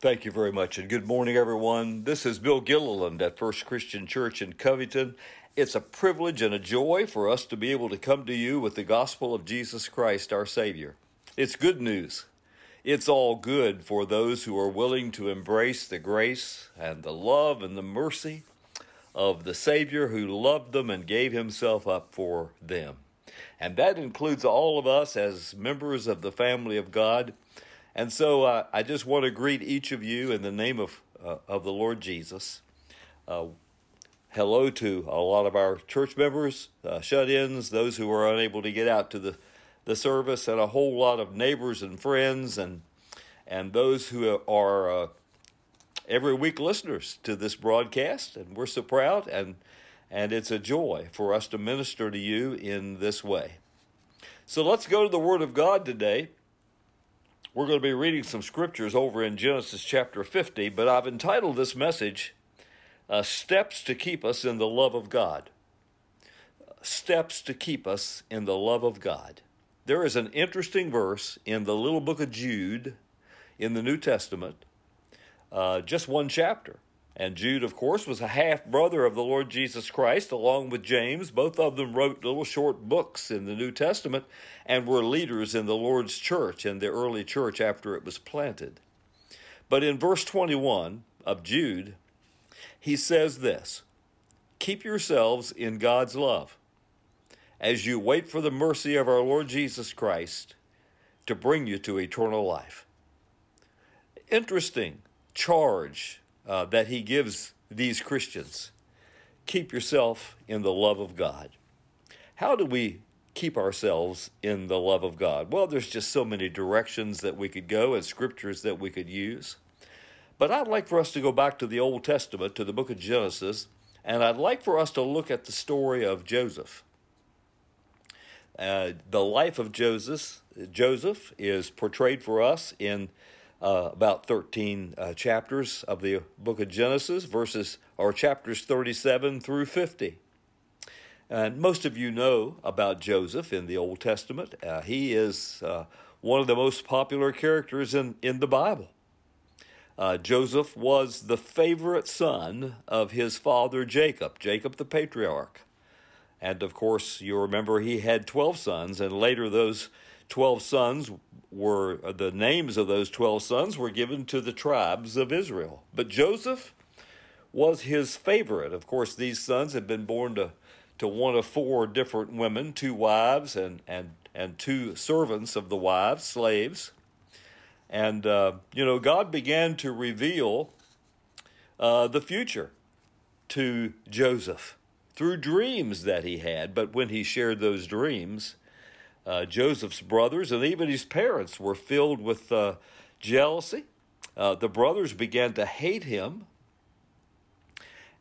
Thank you very much, and good morning, everyone. This is Bill Gilliland at First Christian Church in Covington. It's a privilege and a joy for us to be able to come to you with the gospel of Jesus Christ, our Savior. It's good news. It's all good for those who are willing to embrace the grace and the love and the mercy of the Savior who loved them and gave himself up for them. And that includes all of us as members of the family of God. And so uh, I just want to greet each of you in the name of, uh, of the Lord Jesus. Uh, hello to a lot of our church members, uh, shut ins, those who are unable to get out to the, the service, and a whole lot of neighbors and friends, and, and those who are uh, every week listeners to this broadcast. And we're so proud, and, and it's a joy for us to minister to you in this way. So let's go to the Word of God today. We're going to be reading some scriptures over in Genesis chapter 50, but I've entitled this message, uh, Steps to Keep Us in the Love of God. Steps to Keep Us in the Love of God. There is an interesting verse in the little book of Jude in the New Testament, uh, just one chapter. And Jude, of course, was a half brother of the Lord Jesus Christ, along with James. Both of them wrote little short books in the New Testament and were leaders in the Lord's church in the early church after it was planted. But in verse 21 of Jude, he says this Keep yourselves in God's love as you wait for the mercy of our Lord Jesus Christ to bring you to eternal life. Interesting charge uh, that he gives these Christians. Keep yourself in the love of God. How do we keep ourselves in the love of God? Well, there's just so many directions that we could go and scriptures that we could use. But I'd like for us to go back to the Old Testament, to the book of Genesis, and I'd like for us to look at the story of Joseph. Uh, the life of Joseph, Joseph is portrayed for us in uh, about 13 uh, chapters of the book of Genesis, verses or chapters 37 through 50. And most of you know about Joseph in the Old Testament. Uh, he is uh, one of the most popular characters in, in the Bible. Uh, Joseph was the favorite son of his father Jacob, Jacob the patriarch. And of course, you remember he had 12 sons, and later those 12 sons were the names of those 12 sons were given to the tribes of Israel. But Joseph was his favorite. Of course, these sons had been born to, to one of four different women, two wives and, and, and two servants of the wives, slaves. And, uh, you know, God began to reveal uh, the future to Joseph through dreams that he had. But when he shared those dreams, uh, Joseph's brothers and even his parents were filled with uh, jealousy. Uh, the brothers began to hate him,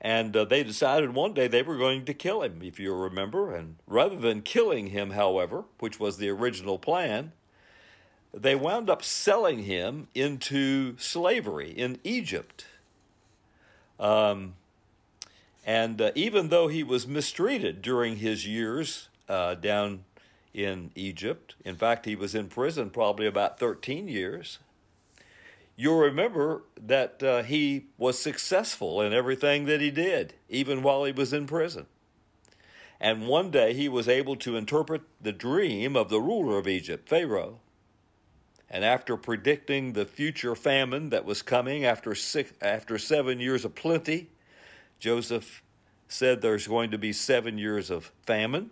and uh, they decided one day they were going to kill him, if you remember. And rather than killing him, however, which was the original plan, they wound up selling him into slavery in Egypt. Um, and uh, even though he was mistreated during his years down in Egypt. In fact, he was in prison probably about 13 years. You'll remember that uh, he was successful in everything that he did, even while he was in prison. And one day he was able to interpret the dream of the ruler of Egypt, Pharaoh. And after predicting the future famine that was coming after, six, after seven years of plenty, Joseph said there's going to be seven years of famine.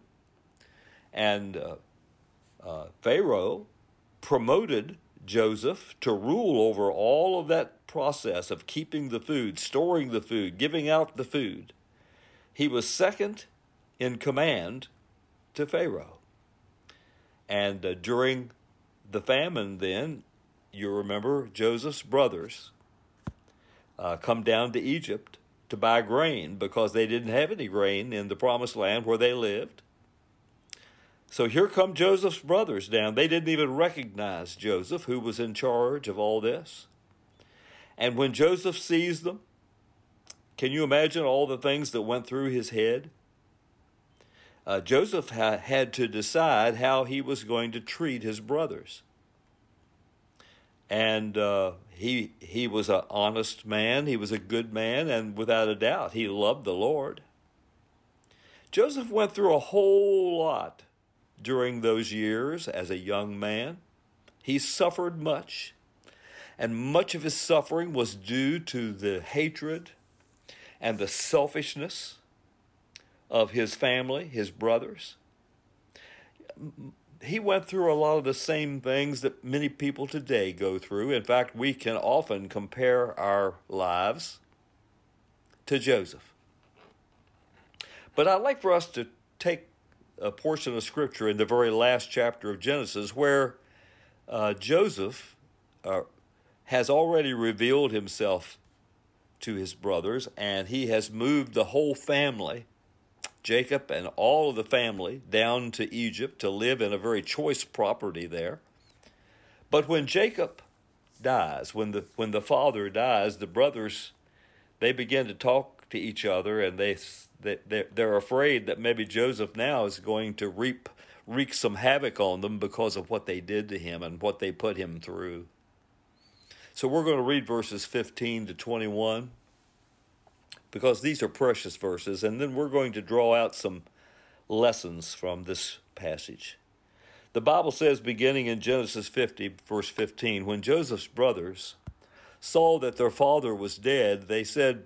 And uh, uh, Pharaoh promoted Joseph to rule over all of that process of keeping the food, storing the food, giving out the food. He was second in command to Pharaoh. And uh, during the famine, then, you remember Joseph's brothers uh, come down to Egypt to buy grain because they didn't have any grain in the promised land where they lived. So here come Joseph's brothers down. They didn't even recognize Joseph, who was in charge of all this. And when Joseph sees them, can you imagine all the things that went through his head? Uh, Joseph ha- had to decide how he was going to treat his brothers. and uh, he he was an honest man. He was a good man, and without a doubt, he loved the Lord. Joseph went through a whole lot during those years as a young man. He suffered much, and much of his suffering was due to the hatred and the selfishness of his family, his brothers he went through a lot of the same things that many people today go through. In fact, we can often compare our lives to Joseph. But I'd like for us to take a portion of Scripture in the very last chapter of Genesis where uh, Joseph uh, has already revealed himself to his brothers and he has moved the whole family Jacob and all of the family down to Egypt to live in a very choice property there. But when Jacob dies, when the when the father dies, the brothers they begin to talk to each other, and they they they're afraid that maybe Joseph now is going to reap wreak some havoc on them because of what they did to him and what they put him through. So we're going to read verses 15 to 21 because these are precious verses, and then we're going to draw out some lessons from this passage. The Bible says, beginning in Genesis 50, verse 15, when Joseph's brothers saw that their father was dead, they said,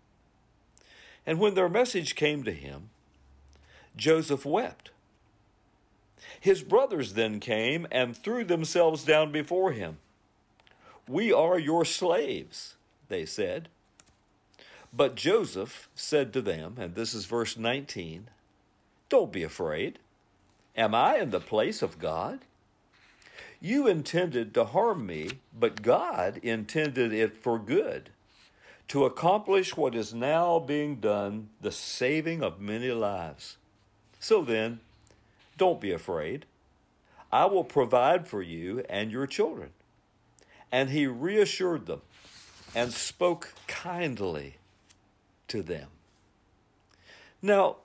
And when their message came to him, Joseph wept. His brothers then came and threw themselves down before him. We are your slaves, they said. But Joseph said to them, and this is verse 19, Don't be afraid. Am I in the place of God? You intended to harm me, but God intended it for good, to accomplish what is now being done, the saving of many lives. So then, don't be afraid. I will provide for you and your children. And he reassured them and spoke kindly to them. Now,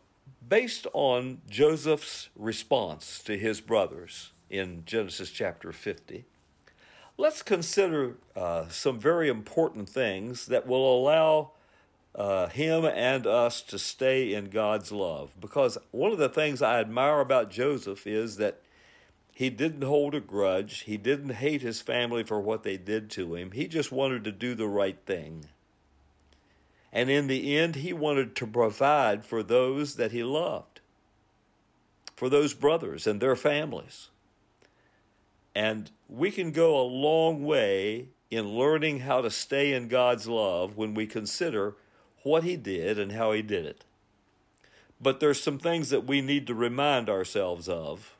based on Joseph's response to his brothers in Genesis chapter 50, let's consider uh, some very important things that will allow uh, him and us to stay in God's love. Because one of the things I admire about Joseph is that he didn't hold a grudge, he didn't hate his family for what they did to him, he just wanted to do the right thing. And in the end, he wanted to provide for those that he loved, for those brothers and their families. And we can go a long way in learning how to stay in God's love when we consider what he did and how he did it. But there's some things that we need to remind ourselves of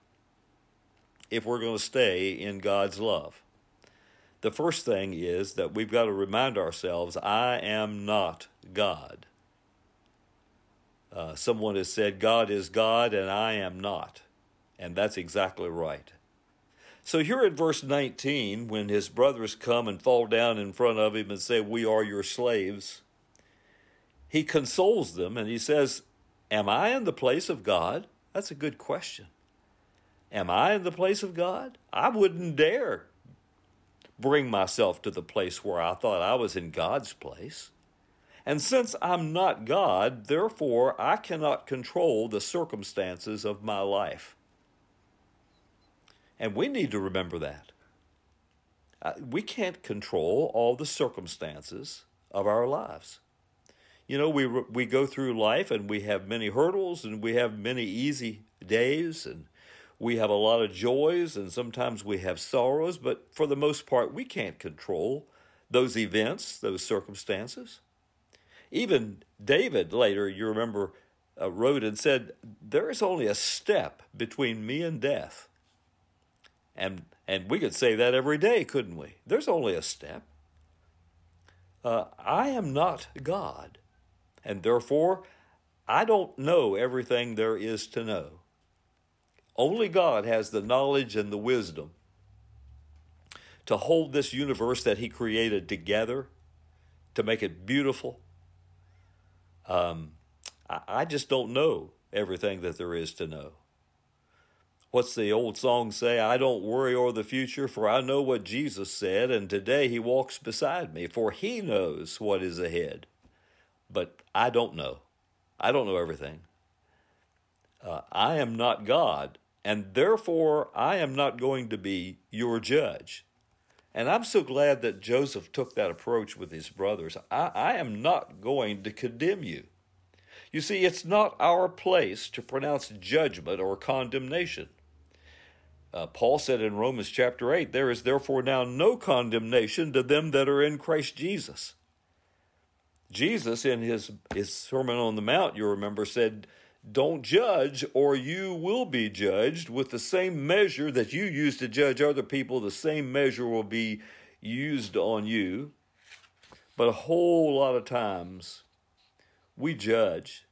if we're going to stay in God's love. The first thing is that we've got to remind ourselves I am not God. Uh, someone has said, God is God and I am not. And that's exactly right. So here at verse 19, when his brothers come and fall down in front of him and say, We are your slaves, he consoles them and he says, Am I in the place of God? That's a good question. Am I in the place of God? I wouldn't dare bring myself to the place where I thought I was in God's place. And since I'm not God, therefore I cannot control the circumstances of my life. And we need to remember that. Uh, we can't control all the circumstances of our lives. You know, we, we go through life and we have many hurdles and we have many easy days and we have a lot of joys and sometimes we have sorrows, but for the most part, we can't control those events, those circumstances. Even David later, you remember, uh, wrote and said, There is only a step between me and death. And, and we could say that every day, couldn't we? There's only a step. uh, I am not God, and therefore I don't know everything there is to know. Only God has the knowledge and the wisdom to hold this universe that He created together, to make it beautiful. Um, I, I just don't know everything that there is to know. What's the old song say? I don't worry o'er the future, for I know what Jesus said, and today he walks beside me, for he knows what is ahead. But I don't know. I don't know everything. Uh, I am not God, and therefore I am not going to be your judge. And I'm so glad that Joseph took that approach with his brothers. I, I am not going to condemn you. You see, it's not our place to pronounce judgment or condemnation. Uh, Paul said in Romans chapter 8, There is therefore now no condemnation to them that are in Christ Jesus. Jesus, in his, his Sermon on the Mount, you remember, said, Don't judge, or you will be judged with the same measure that you use to judge other people, the same measure will be used on you. But a whole lot of times, we judge,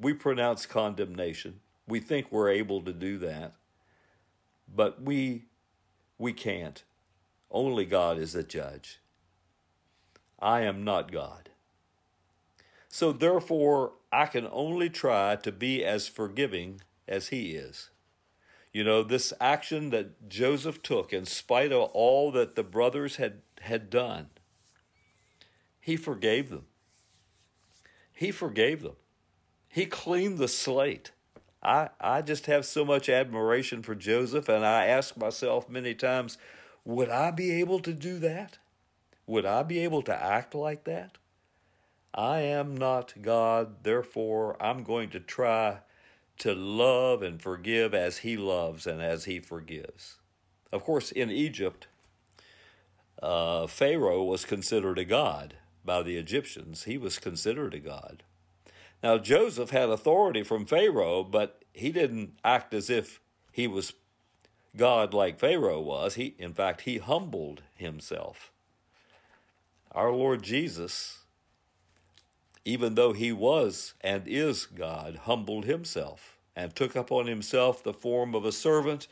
we pronounce condemnation, we think we're able to do that, but we we can't. Only God is a judge. I am not God. So therefore, I can only try to be as forgiving as he is. You know, this action that Joseph took, in spite of all that the brothers had, had done, he forgave them. He forgave them. He cleaned the slate. I, I just have so much admiration for Joseph, and I ask myself many times, would I be able to do that? Would I be able to act like that? I am not God, therefore I'm going to try to love and forgive as He loves and as He forgives. Of course, in Egypt, uh, Pharaoh was considered a god by the Egyptians. He was considered a god. Now, Joseph had authority from Pharaoh, but he didn't act as if he was God like Pharaoh was. He, in fact, he humbled himself. Our Lord Jesus, even though he was and is God, humbled himself and took upon himself the form of a servant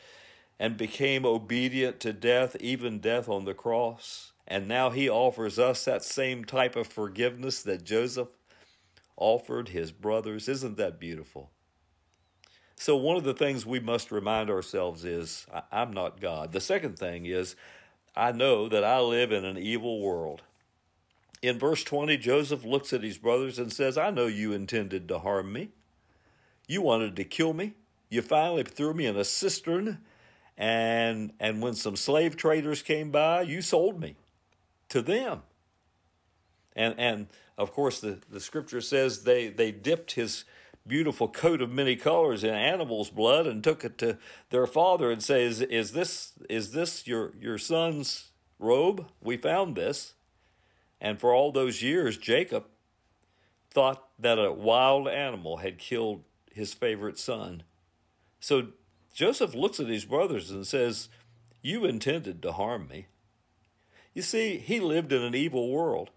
and became obedient to death, even death on the cross. And now he offers us that same type of forgiveness that Joseph offered his brothers. Isn't that beautiful? So, one of the things we must remind ourselves is I'm not God. The second thing is I know that I live in an evil world. In verse 20, Joseph looks at his brothers and says, I know you intended to harm me. You wanted to kill me. You finally threw me in a cistern, and, and when some slave traders came by, you sold me to them. And, and of course, the, the scripture says they, they dipped his beautiful coat of many colors in animal's blood and took it to their father and says, is this, is this your, your son's robe? We found this. And for all those years, Jacob thought that a wild animal had killed his favorite son. So Joseph looks at his brothers and says, You intended to harm me. You see, he lived in an evil world,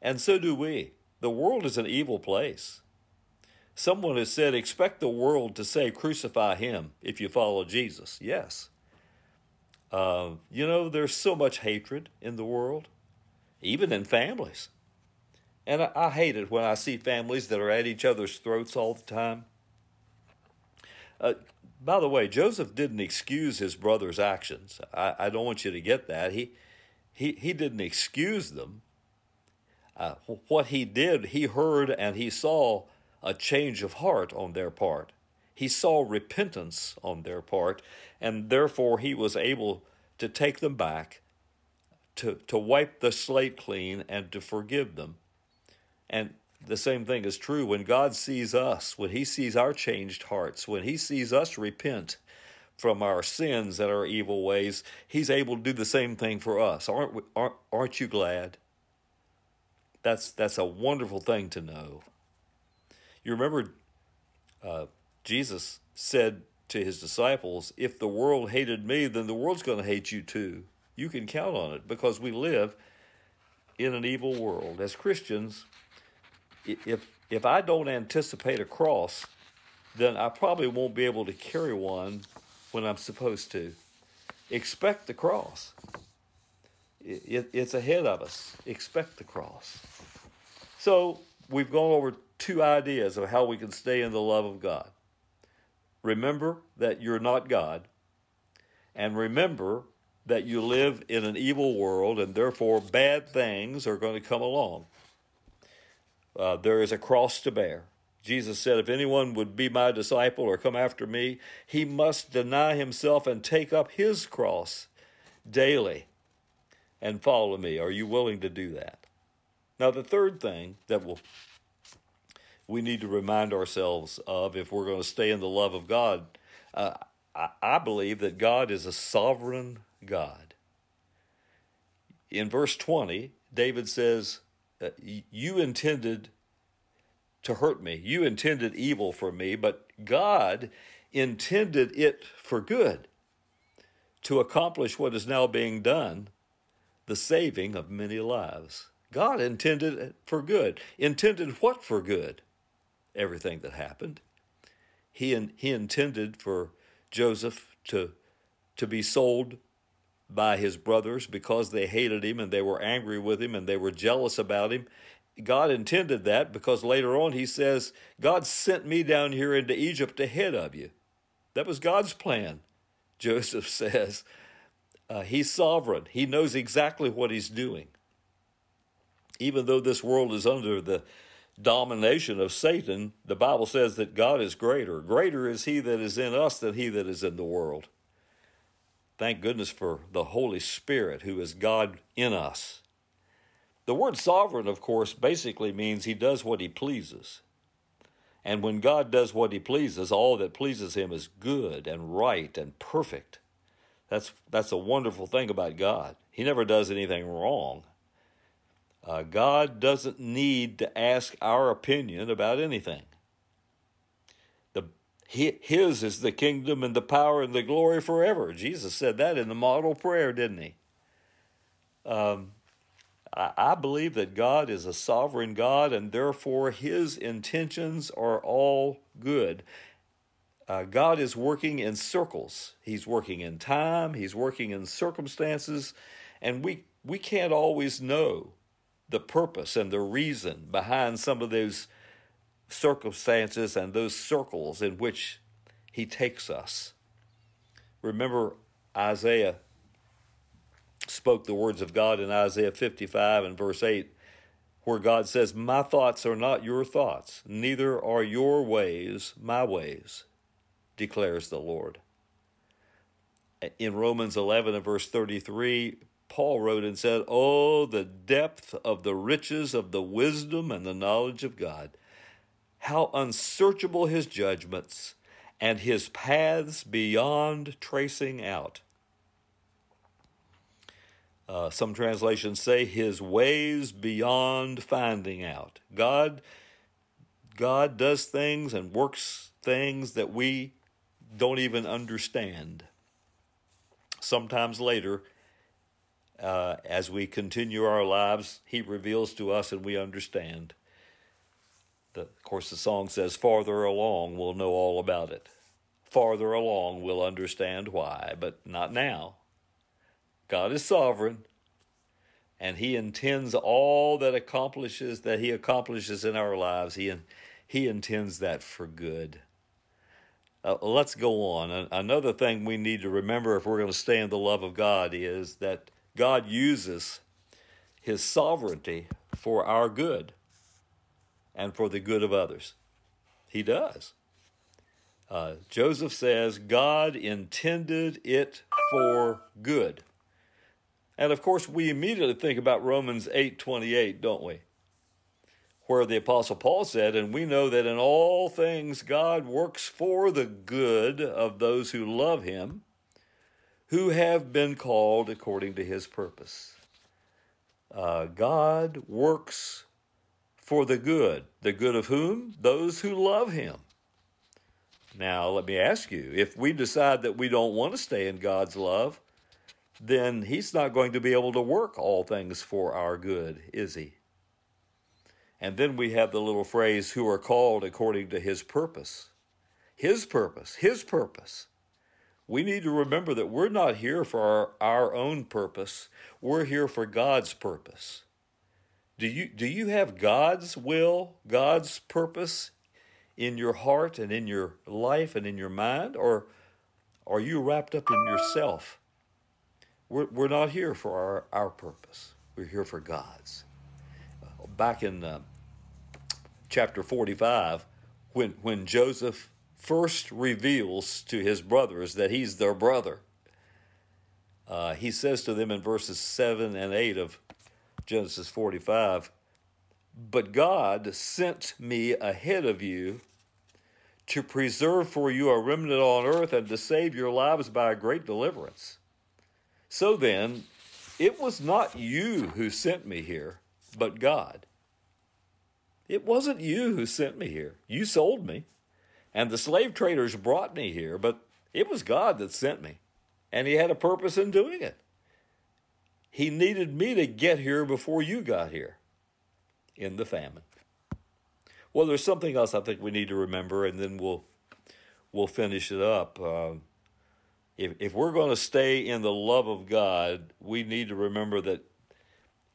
and so do we. The world is an evil place. Someone has said, expect the world to say, crucify him if you follow Jesus. Yes. Uh, you know, there's so much hatred in the world, even in families. And I, I, hate it when I see families that are at each other's throats all the time. Uh, by the way, Joseph didn't excuse his brother's actions. I, I don't want you to get that. He, he, he didn't excuse them. Uh, what he did, he heard and he saw a change of heart on their part. He saw repentance on their part, and therefore he was able to take them back, to, to wipe the slate clean, and to forgive them. And the same thing is true when God sees us, when He sees our changed hearts, when He sees us repent from our sins and our evil ways, He's able to do the same thing for us. Aren't, we, aren't, aren't you glad? That's, that's a wonderful thing to know. You remember uh, Jesus said to his disciples, If the world hated me, then the world's going to hate you too. You can count on it because we live in an evil world. As Christians, if if I don't anticipate a cross, then I probably won't be able to carry one when I'm supposed to. Expect the cross. It, it, it's ahead of us. Expect the cross. So we've gone over two ideas of how we can stay in the love of God. Remember that you're not God, and remember that you live in an evil world, and therefore bad things are going to come along. Uh, there is a cross to bear. Jesus said, If anyone would be my disciple or come after me, he must deny himself and take up his cross daily and follow me. Are you willing to do that? Now, the third thing that will we need to remind ourselves of if we're going to stay in the love of God, uh, I, I believe that God is a sovereign God. In verse 20, David says, uh, You intended to hurt me. You intended evil for me, but God intended it for good to accomplish what is now being done, the saving of many lives. God intended it for good. Intended what for good? Everything that happened. He, in, he intended for Joseph to, to be sold by his brothers because they hated him and they were angry with him and they were jealous about him. God intended that because later on he says, God sent me down here into Egypt ahead of you. That was God's plan, Joseph says. Uh, he's sovereign, he knows exactly what he's doing. Even though this world is under the domination of Satan, the Bible says that God is greater. Greater is he that is in us than he that is in the world. Thank goodness for the Holy Spirit, who is God in us. The word sovereign, of course, basically means he does what he pleases. And when God does what he pleases, all that pleases him is good and right and perfect. That's, that's a wonderful thing about God. He never does anything wrong. Uh, God doesn't need to ask our opinion about anything. The, His is the kingdom and the power and the glory forever. Jesus said that in the model prayer, didn't he? Um, I, I believe that God is a sovereign God, and therefore his intentions are all good. Uh, God is working in circles. He's working in time, He's working in circumstances, and we, we can't always know the purpose and the reason behind some of those circumstances and those circles in which he takes us. Remember, Isaiah spoke the words of God in Isaiah 55 and verse 8, where God says, My thoughts are not your thoughts, neither are your ways my ways, declares the Lord. In Romans 11 and verse 33, Paul wrote and said, Oh, the depth of the riches of the wisdom and the knowledge of God! how unsearchable his judgments and his paths beyond tracing out. Uh, some translations say his ways beyond finding out. God, God does things and works things that we don't even understand. Sometimes later, uh, as we continue our lives, He reveals to us and we understand. The, of course, the song says, Farther along, we'll know all about it. Farther along, we'll understand why, but not now. God is sovereign, and He intends all that accomplishes that He accomplishes in our lives. He He intends that for good. Uh, let's go on. Another thing we need to remember if we're going to stay in the love of God is that God uses His sovereignty for our good and for the good of others. He does. Uh, Joseph says God intended it for good. And of course, we immediately think about Romans 8:28, don't we? Where the apostle Paul said, "And we know that in all things God works for the good of those who love him, who have been called according to his purpose." Uh, God works for the good. The good of whom? Those who love him. Now, let me ask you if we decide that we don't want to stay in God's love, then he's not going to be able to work all things for our good, is he? And then we have the little phrase, who are called according to his purpose. His purpose, his purpose. We need to remember that we're not here for our, our own purpose, we're here for God's purpose. Do you, do you have God's will, God's purpose in your heart and in your life and in your mind? Or are you wrapped up in yourself? We're, we're not here for our, our purpose, we're here for God's. Back in uh, chapter 45, when, when Joseph first reveals to his brothers that he's their brother, uh, he says to them in verses 7 and 8 of Genesis 45 But God sent me ahead of you to preserve for you a remnant on earth and to save your lives by a great deliverance. So then, it was not you who sent me here, but God. It wasn't you who sent me here. You sold me, and the slave traders brought me here, but it was God that sent me, and He had a purpose in doing it. He needed me to get here before you got here in the famine. Well, there's something else I think we need to remember, and then we'll we'll finish it up. Uh, if if we're going to stay in the love of God, we need to remember that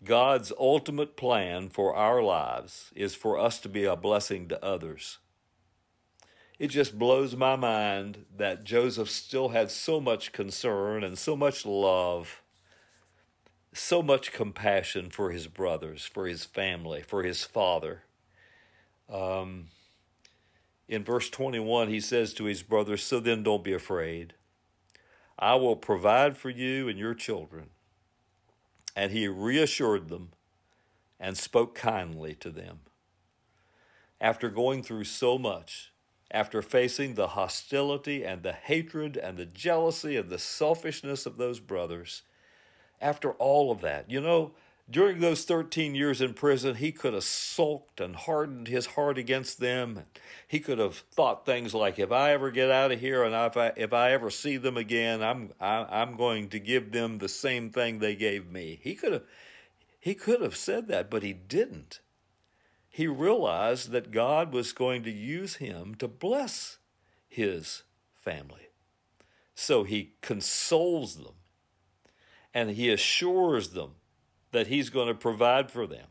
God's ultimate plan for our lives is for us to be a blessing to others. It just blows my mind that Joseph still had so much concern and so much love, so much compassion for his brothers, for his family, for his father. Um, in verse 21, he says to his brothers, So then don't be afraid. I will provide for you and your children. And he reassured them and spoke kindly to them. After going through so much, after facing the hostility and the hatred and the jealousy and the selfishness of those brothers, after all of that, you know, during those 13 years in prison, he could have sulked and hardened his heart against them. He could have thought things like, if I ever get out of here and if I, if I ever see them again, I'm, I, I'm going to give them the same thing they gave me. He could have, he could have said that, but he didn't. He realized that God was going to use him to bless his family. So he consoles them and he assures them that he's going to provide for them.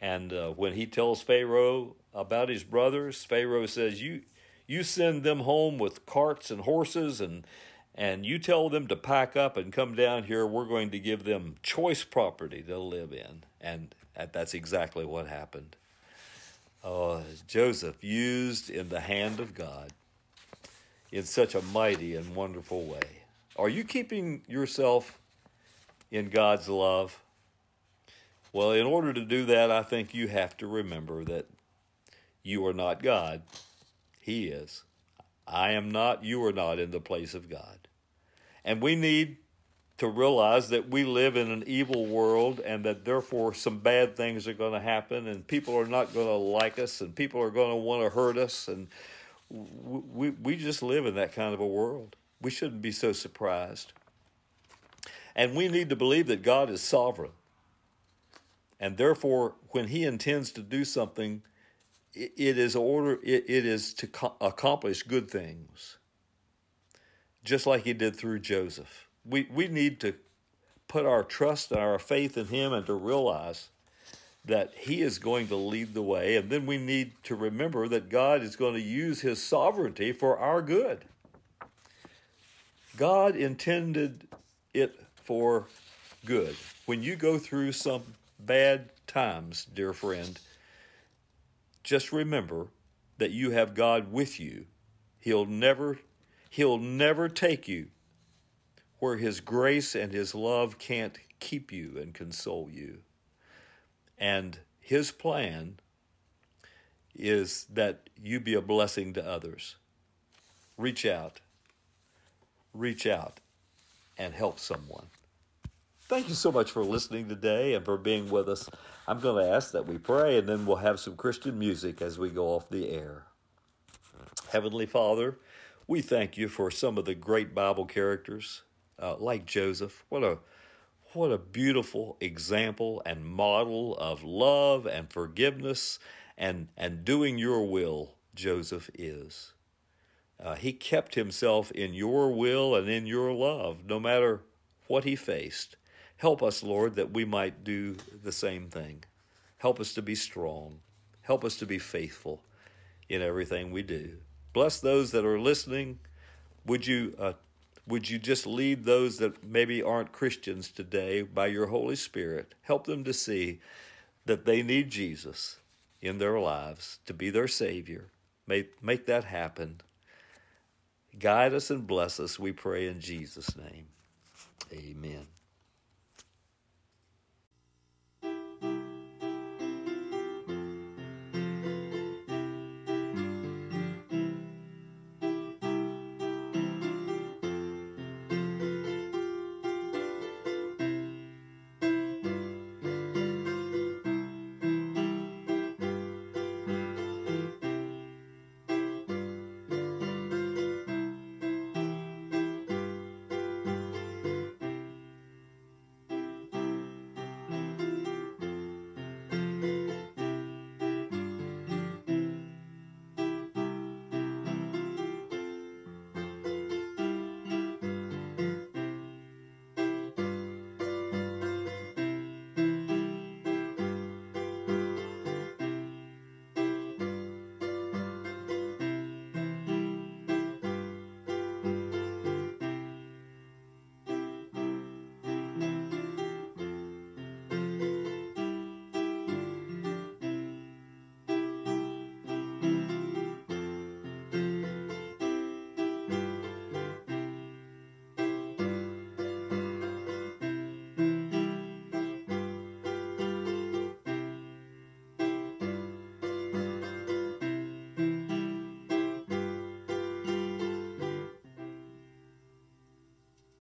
And uh, when he tells Pharaoh about his brothers, Pharaoh says, "You, you send them home with carts and horses, and and you tell them to pack up and come down here. We're going to give them choice property to live in." And that's exactly what happened. Uh, Joseph used in the hand of God in such a mighty and wonderful way. Are you keeping yourself in God's love? Well, in order to do that, I think you have to remember that you are not God. He is. I am not, you are not in the place of God. And we need to realize that we live in an evil world and that therefore some bad things are going to happen and people are not going to like us and people are going to want to hurt us. And we, we just live in that kind of a world. We shouldn't be so surprised. And we need to believe that God is sovereign and therefore, when he intends to do something, it is order. It, it is to co- accomplish good things, just like he did through Joseph. We we need to put our trust and our faith in him, and to realize that he is going to lead the way. And then we need to remember that God is going to use his sovereignty for our good. God intended it for good. When you go through some bad times, dear friend, just remember that you have God with you. He'll never he'll never take you where his grace and his love can't keep you and console you. And his plan is that you be a blessing to others. Reach out. Reach out and help someone. Thank you so much for listening today and for being with us. I'm going to ask that we pray and then we'll have some Christian music as we go off the air. Heavenly Father, we thank you for some of the great Bible characters uh, like Joseph. What a what a beautiful example and model of love and forgiveness and and doing your will Joseph is. Uh, he kept himself in your will and in your love, no matter what he faced. Help us, Lord, that we might do the same thing. Help us to be strong. Help us to be faithful in everything we do. Bless those that are listening. Would you uh, would you just lead those that maybe aren't Christians today by your Holy Spirit? Help them to see that they need Jesus in their lives to be their Savior. Make, make that happen. Guide us and bless us, we pray in Jesus' name. Amen.